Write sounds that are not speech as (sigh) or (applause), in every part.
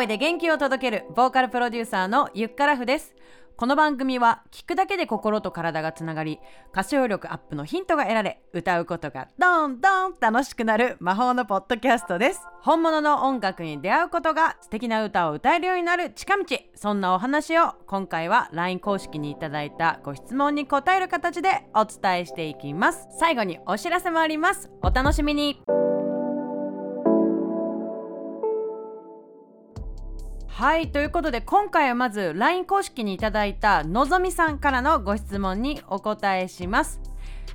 声で元気を届けるボーカルプロデューサーのゆっからふです。この番組は聞くだけで心と体がつながり歌唱力アップのヒントが得られ歌うことがどんどん楽しくなる魔法のポッドキャストです。本物の音楽に出会うことが素敵な歌を歌えるようになる近道そんなお話を今回は LINE 公式にいただいたご質問に答える形でお伝えしていきます。最後にお知らせもあります。お楽しみに。はいということで今回はまず LINE 公式にいただいたのぞみさんからのご質問にお答えします。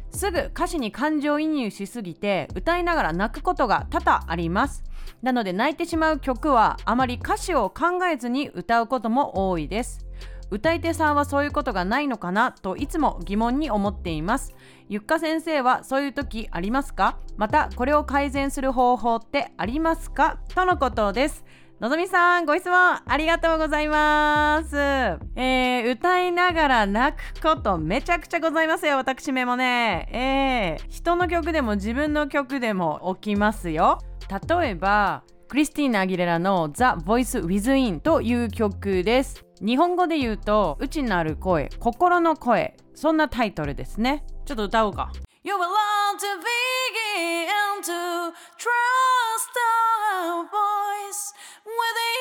すぐ歌詞に感情移入しすぎて歌いながら泣くことが多々あります。なので泣いてしまう曲はあまり歌詞を考えずに歌うことも多いです。歌い手さんはそういうことがないのかなといつも疑問に思っています。ゆっか先生はそういう時ありますか？またこれを改善する方法ってありますか？とのことです。のぞみさんご質問ありがとうございます。えー、歌いながら泣くことめちゃくちゃございますよ私めもね。えー、人の曲でも自分の曲でも起きますよ。例えばクリスティーナ・アギレラの The Voice Within という曲です。日本語で言うと内なる声心の声。そんなタイトルですね。ちょっと歌おうか。You belong to begin to trust our voice within.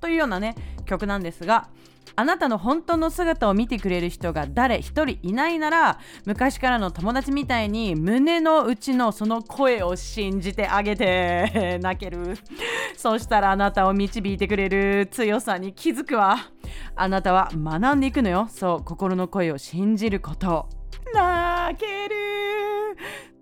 というようなね曲なんですがあなたの本当の姿を見てくれる人が誰一人いないなら昔からの友達みたいに胸の内のその声を信じてあげて (laughs) 泣ける。そしたらあなたを導いてくれる強さに気づくわ。あなたは学んでいくのよ。そう心の声を信じること。泣ける。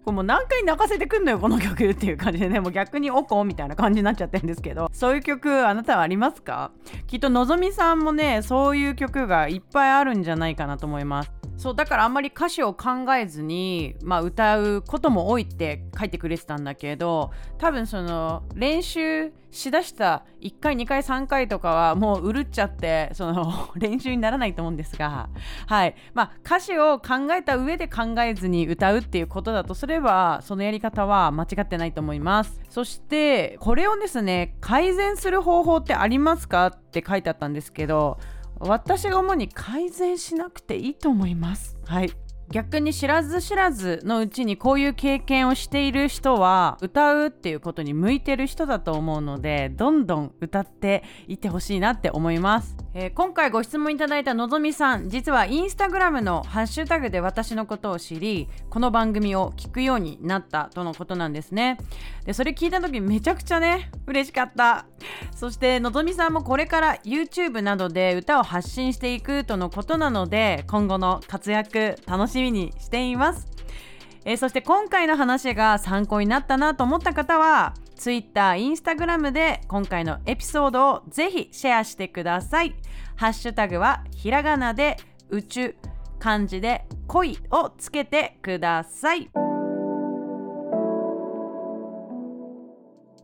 これもう何回泣かせてくんのよこの曲っていう感じでね。もう逆におこみたいな感じになっちゃってるんですけど。そういう曲あなたはありますか？きっとのぞみさんもねそういう曲がいっぱいあるんじゃないかなと思います。そうだからあんまり歌詞を考えずに、まあ、歌うことも多いって書いてくれてたんだけど多分その練習しだした1回2回3回とかはもううるっちゃってその (laughs) 練習にならないと思うんですがはい。まあ歌詞を考えた上で考えずに歌うっていうことだとすればそのやり方は間違ってないと思います。そしてこれをですね改善する方法ってありますかって書いてあったんですけど私が主に改善しなくていいと思います。はい。逆に知らず知らずのうちにこういう経験をしている人は歌うっていうことに向いてる人だと思うのでどんどん歌っていってほしいなって思います、えー、今回ご質問いただいたのぞみさん実はインスタグラムのハッシュタグで私のことを知りこの番組を聞くようになったとのことなんですね。でそれ聞いた時めちゃくちゃね嬉しかった。そしてのぞみさんもこれから YouTube などで歌を発信していくとのことなので今後の活躍楽しみみにしています、えー、そして今回の話が参考になったなと思った方は Twitter、Instagram で今回のエピソードをぜひシェアしてくださいハッシュタグはひらがなで宇宙漢字で恋をつけてください。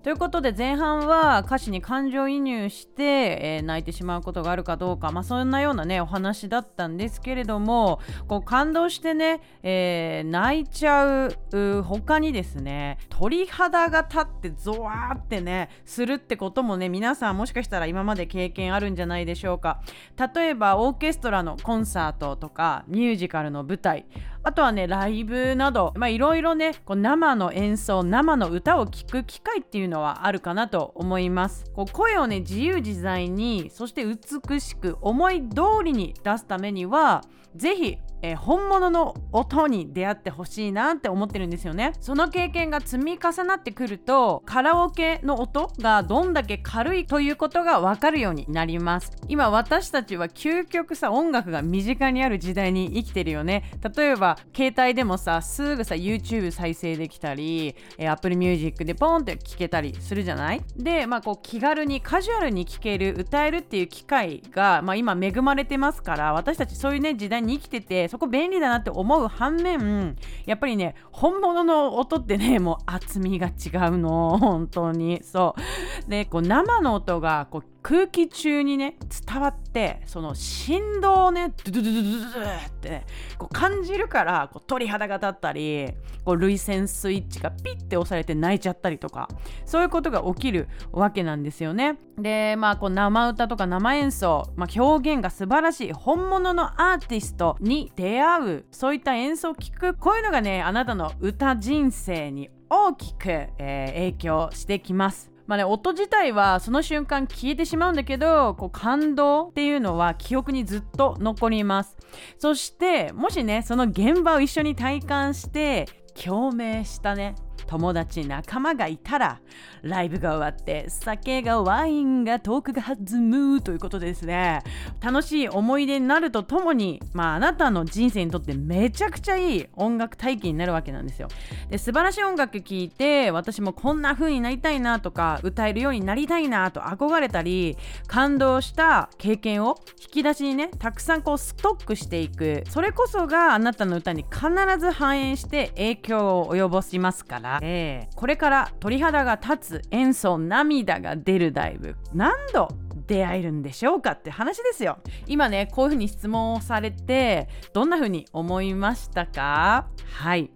ということで前半は歌詞に感情移入して、えー、泣いてしまうことがあるかどうか、まあ、そんなようなねお話だったんですけれどもこう感動してね、えー、泣いちゃう他にですね鳥肌が立ってゾワーってねするってこともね皆さんもしかしたら今まで経験あるんじゃないでしょうか。例えばオーケストラのコンサートとかミュージカルの舞台あとはねライブなどいろいろねこう生の演奏生の歌を聴く機会っていうのはあるかなと思います。こう声をね自由自在にそして美しく思い通りに出すためには是非えー、本物の音に出会ってほしいなって思ってるんですよね。その経験が積み重なってくるとカラオケの音がどんだけ軽いということが分かるようになります。今私たちは究極さ音楽が身近にある時代に生きてるよね。例えば携帯でもさすぐさ YouTube 再生できたり、えー、Apple Music でポンって聴けたりするじゃない？でまあこう気軽にカジュアルに聴ける歌えるっていう機会が、まあ、今恵まれてますから私たちそういうね時代に生きててそこ便利だなって思う反面やっぱりね本物の音ってねもう厚みが違うの本当に。そう。でこう生の音がこう空気中にね伝わってその振動をねドゥドゥドゥドゥドゥってねこう感じるからこう鳥肌が立ったりこう涙腺スイッチがピッて押されて泣いちゃったりとかそういうことが起きるわけなんですよね。でまあこう生歌とか生演奏、まあ、表現が素晴らしい本物のアーティストに出会うそういった演奏を聴くこういうのがねあなたの歌人生に大きく、えー、影響してきます。まあね、音自体はその瞬間消えてしまうんだけどこう感動っていうのは記憶にずっと残ります。そしてもしねその現場を一緒に体感して共鳴したね。友達仲間がいたらライブが終わって酒がワインがトークが弾むということでですね。楽しい思い出になるとともに、まあ、あなたの人生にとってめちゃくちゃいい音楽体験になるわけなんですよ。で素晴らしい音楽聴いて私もこんな風になりたいなとか歌えるようになりたいなと憧れたり感動した経験を引き出しにねたくさんこうストックしていく。それこそがあなたの歌に必ず反映して影響を及ぼしますから。えー、これから鳥肌が立つ演奏涙が出るダイブ何度出会えるんでしょうかって話ですよ。今ねこういうふうに質問をされてどんなふうに思いましたか？はい。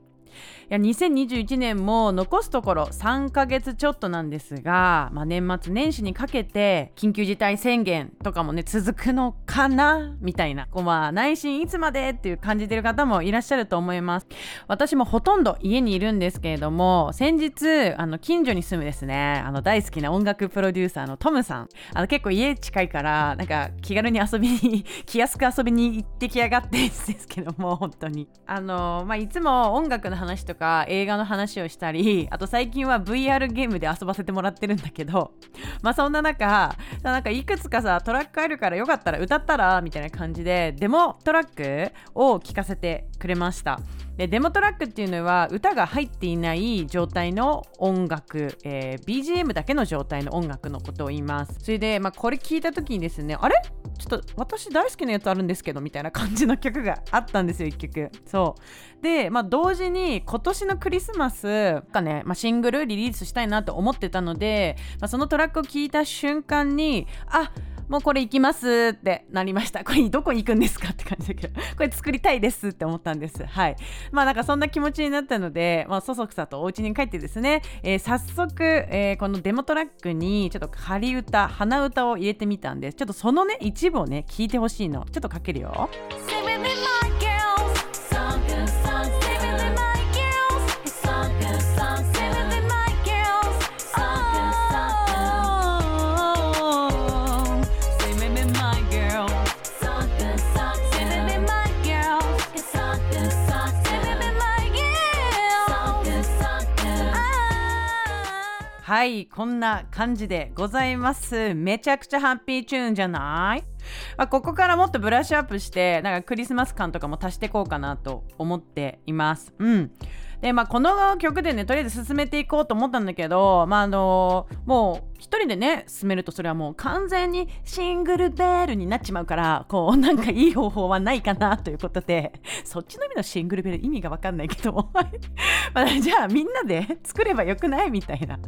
や2021年も残すところ3ヶ月ちょっとなんですが、まあ、年末年始にかけて緊急事態宣言とかもね続くのかなみたいな。こうまあ内心いつまでっていう感じてる方もいらっしゃると思います。私もほとんど家にいるんですけれども先日あの近所に住むですねあの大好きな音楽プロデューサーのトムさん。あの結構家近いからなんか気軽に遊びに (laughs) 気安く遊びに行ってきやがってですけども本当に。あのまあいつも音楽の話とかか映画の話をしたりあと最近は VR ゲームで遊ばせてもらってるんだけどまあそんな中なんかいくつかさトラックあるからよかったら歌ったらみたいな感じでデモトラックを聴かせてくれました。でデモトラックっていうのは歌が入っていない状態の音楽、えー、BGM だけの状態の音楽のことを言います。それで、まあ、これ聞いた時にですねあれ？ちょっと私大好きなやつあるんですけどみたいな感じの曲があったんですよ1曲。そう。で、まあ、同時に今年のクリスマスがね、まあ、シングルリリースしたいなと思ってたので、まあ、そのトラックを聞いた瞬間にあっもうこれ行きますってなりました。(laughs) これどこに行くんですかって感じだけど、(laughs) これ作りたいですって思ったんです。はい。まあなんかそんな気持ちになったので、まあそそくさとお家に帰ってですね、えー、早速、えー、このデモトラックにちょっと仮歌、鼻歌を入れてみたんです。ちょっとそのね、一部をね、聞いてほしいの。ちょっとかけるよ。はいこんな感じでございます。めちゃくちゃハッピーチューンじゃない？まあ、ここからもっとブラッシュアップしてなんかクリスマス感とかも足していこうかなと思っています。うん。でまあこの曲でねとりあえず進めていこうと思ったんだけどまああのもう一人でね進めるとそれはもう完全にシングルベールになっちまうからこうなんかいい方法はないかなということでそっちの意味のシングルベール意味がわかんないけど (laughs) まあ、じゃあみんなで作ればよくない？みたいな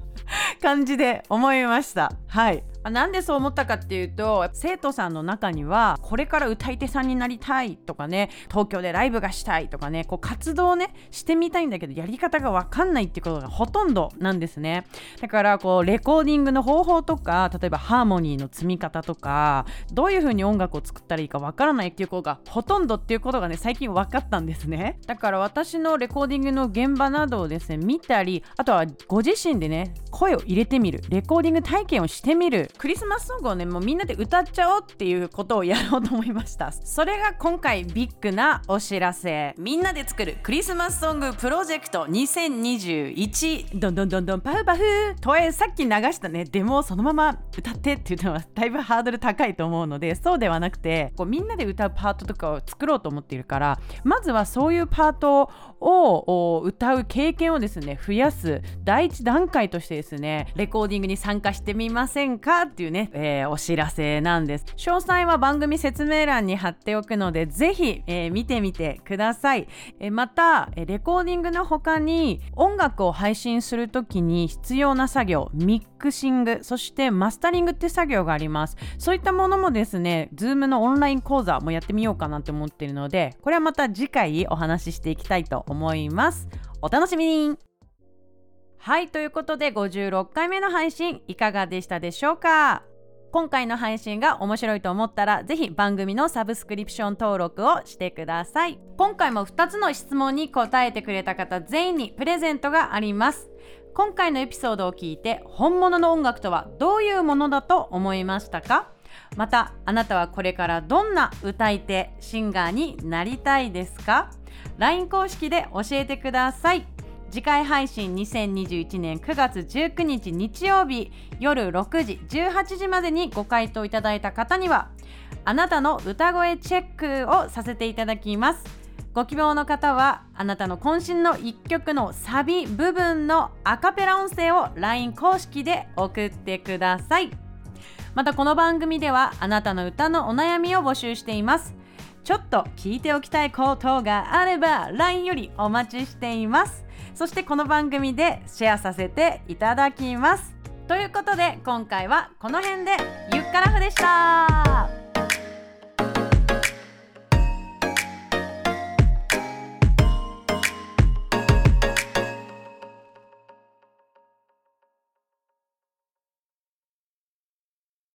感じで思いました。はい。なんでそう思ったかっていうと生徒さんの中にはこれから歌い手さんになりたいとかね東京でライブがしたいとかねこう活動をねしてみたいんだけどやり方が分かんないってことがほとんどなんですね。だからこうレコーディングの方法とか例えばハーモニーの積み方とかどういう風に音楽を作ったらいいか分からないっていうことがほとんどっていうことがね最近分かったんですね。だから私のレコーディングの現場などをですね見たりあとはご自身でね声を入れてみるレコーディング体験をしてみるクリスマスソングをねもうみんなで歌っちゃおうっていうことをやろうと思いました。それが今回ビッグなお知らせ。みんなで作るクリスマスソングプロジェクト2021どんどんどんどんパフパフとえさっき流したね。デモをそのまま歌ってっていうのはだいぶハードル高いと思うのでそうではなくてこうみんなで歌うパートとかを作ろうと思っているからまずはそういうパートを歌う経験をですね増やす。第一段階としてですねレコーディングに参加してみませんかっていうね、えー、お知らせなんです。詳細は番組説明欄に貼っておくのでぜひ、えー、見てみてください、えまたレコーディングの他に音楽を配信する時に必要な作業ミックシングそしてマスタリングって作業があります。そういったものもですね Zoom のオンライン講座もやってみようかなって思ってるのでこれはまた次回お話ししていきたいと思います。お楽しみに。はいということで56回目の配信いかがでしたでしょうか？今回の配信が面白いと思ったらぜひ番組のサブスクリプション登録をしてください。今回も2つの質問に答えてくれた方全員にプレゼントがあります。今回のエピソードを聞いて本物の音楽とはどういうものだと思いましたか？またあなたはこれからどんな歌い手シンガーになりたいですか？LINE 公式で教えてください。次回配信2021年9月19日日曜日夜6時18時までにご回答いただいた方にはあなたの歌声チェックをさせていただきます。ご希望の方はあなたの渾身の1曲のサビ部分のアカペラ音声を LINE 公式で送ってください。またこの番組ではあなたの歌のお悩みを募集しています。ちょっと聞いておきたいことがあれば LINE よりお待ちしています。そしてこの番組でシェアさせていただきます。ということで今回はこの辺で。ゆっくらふでした。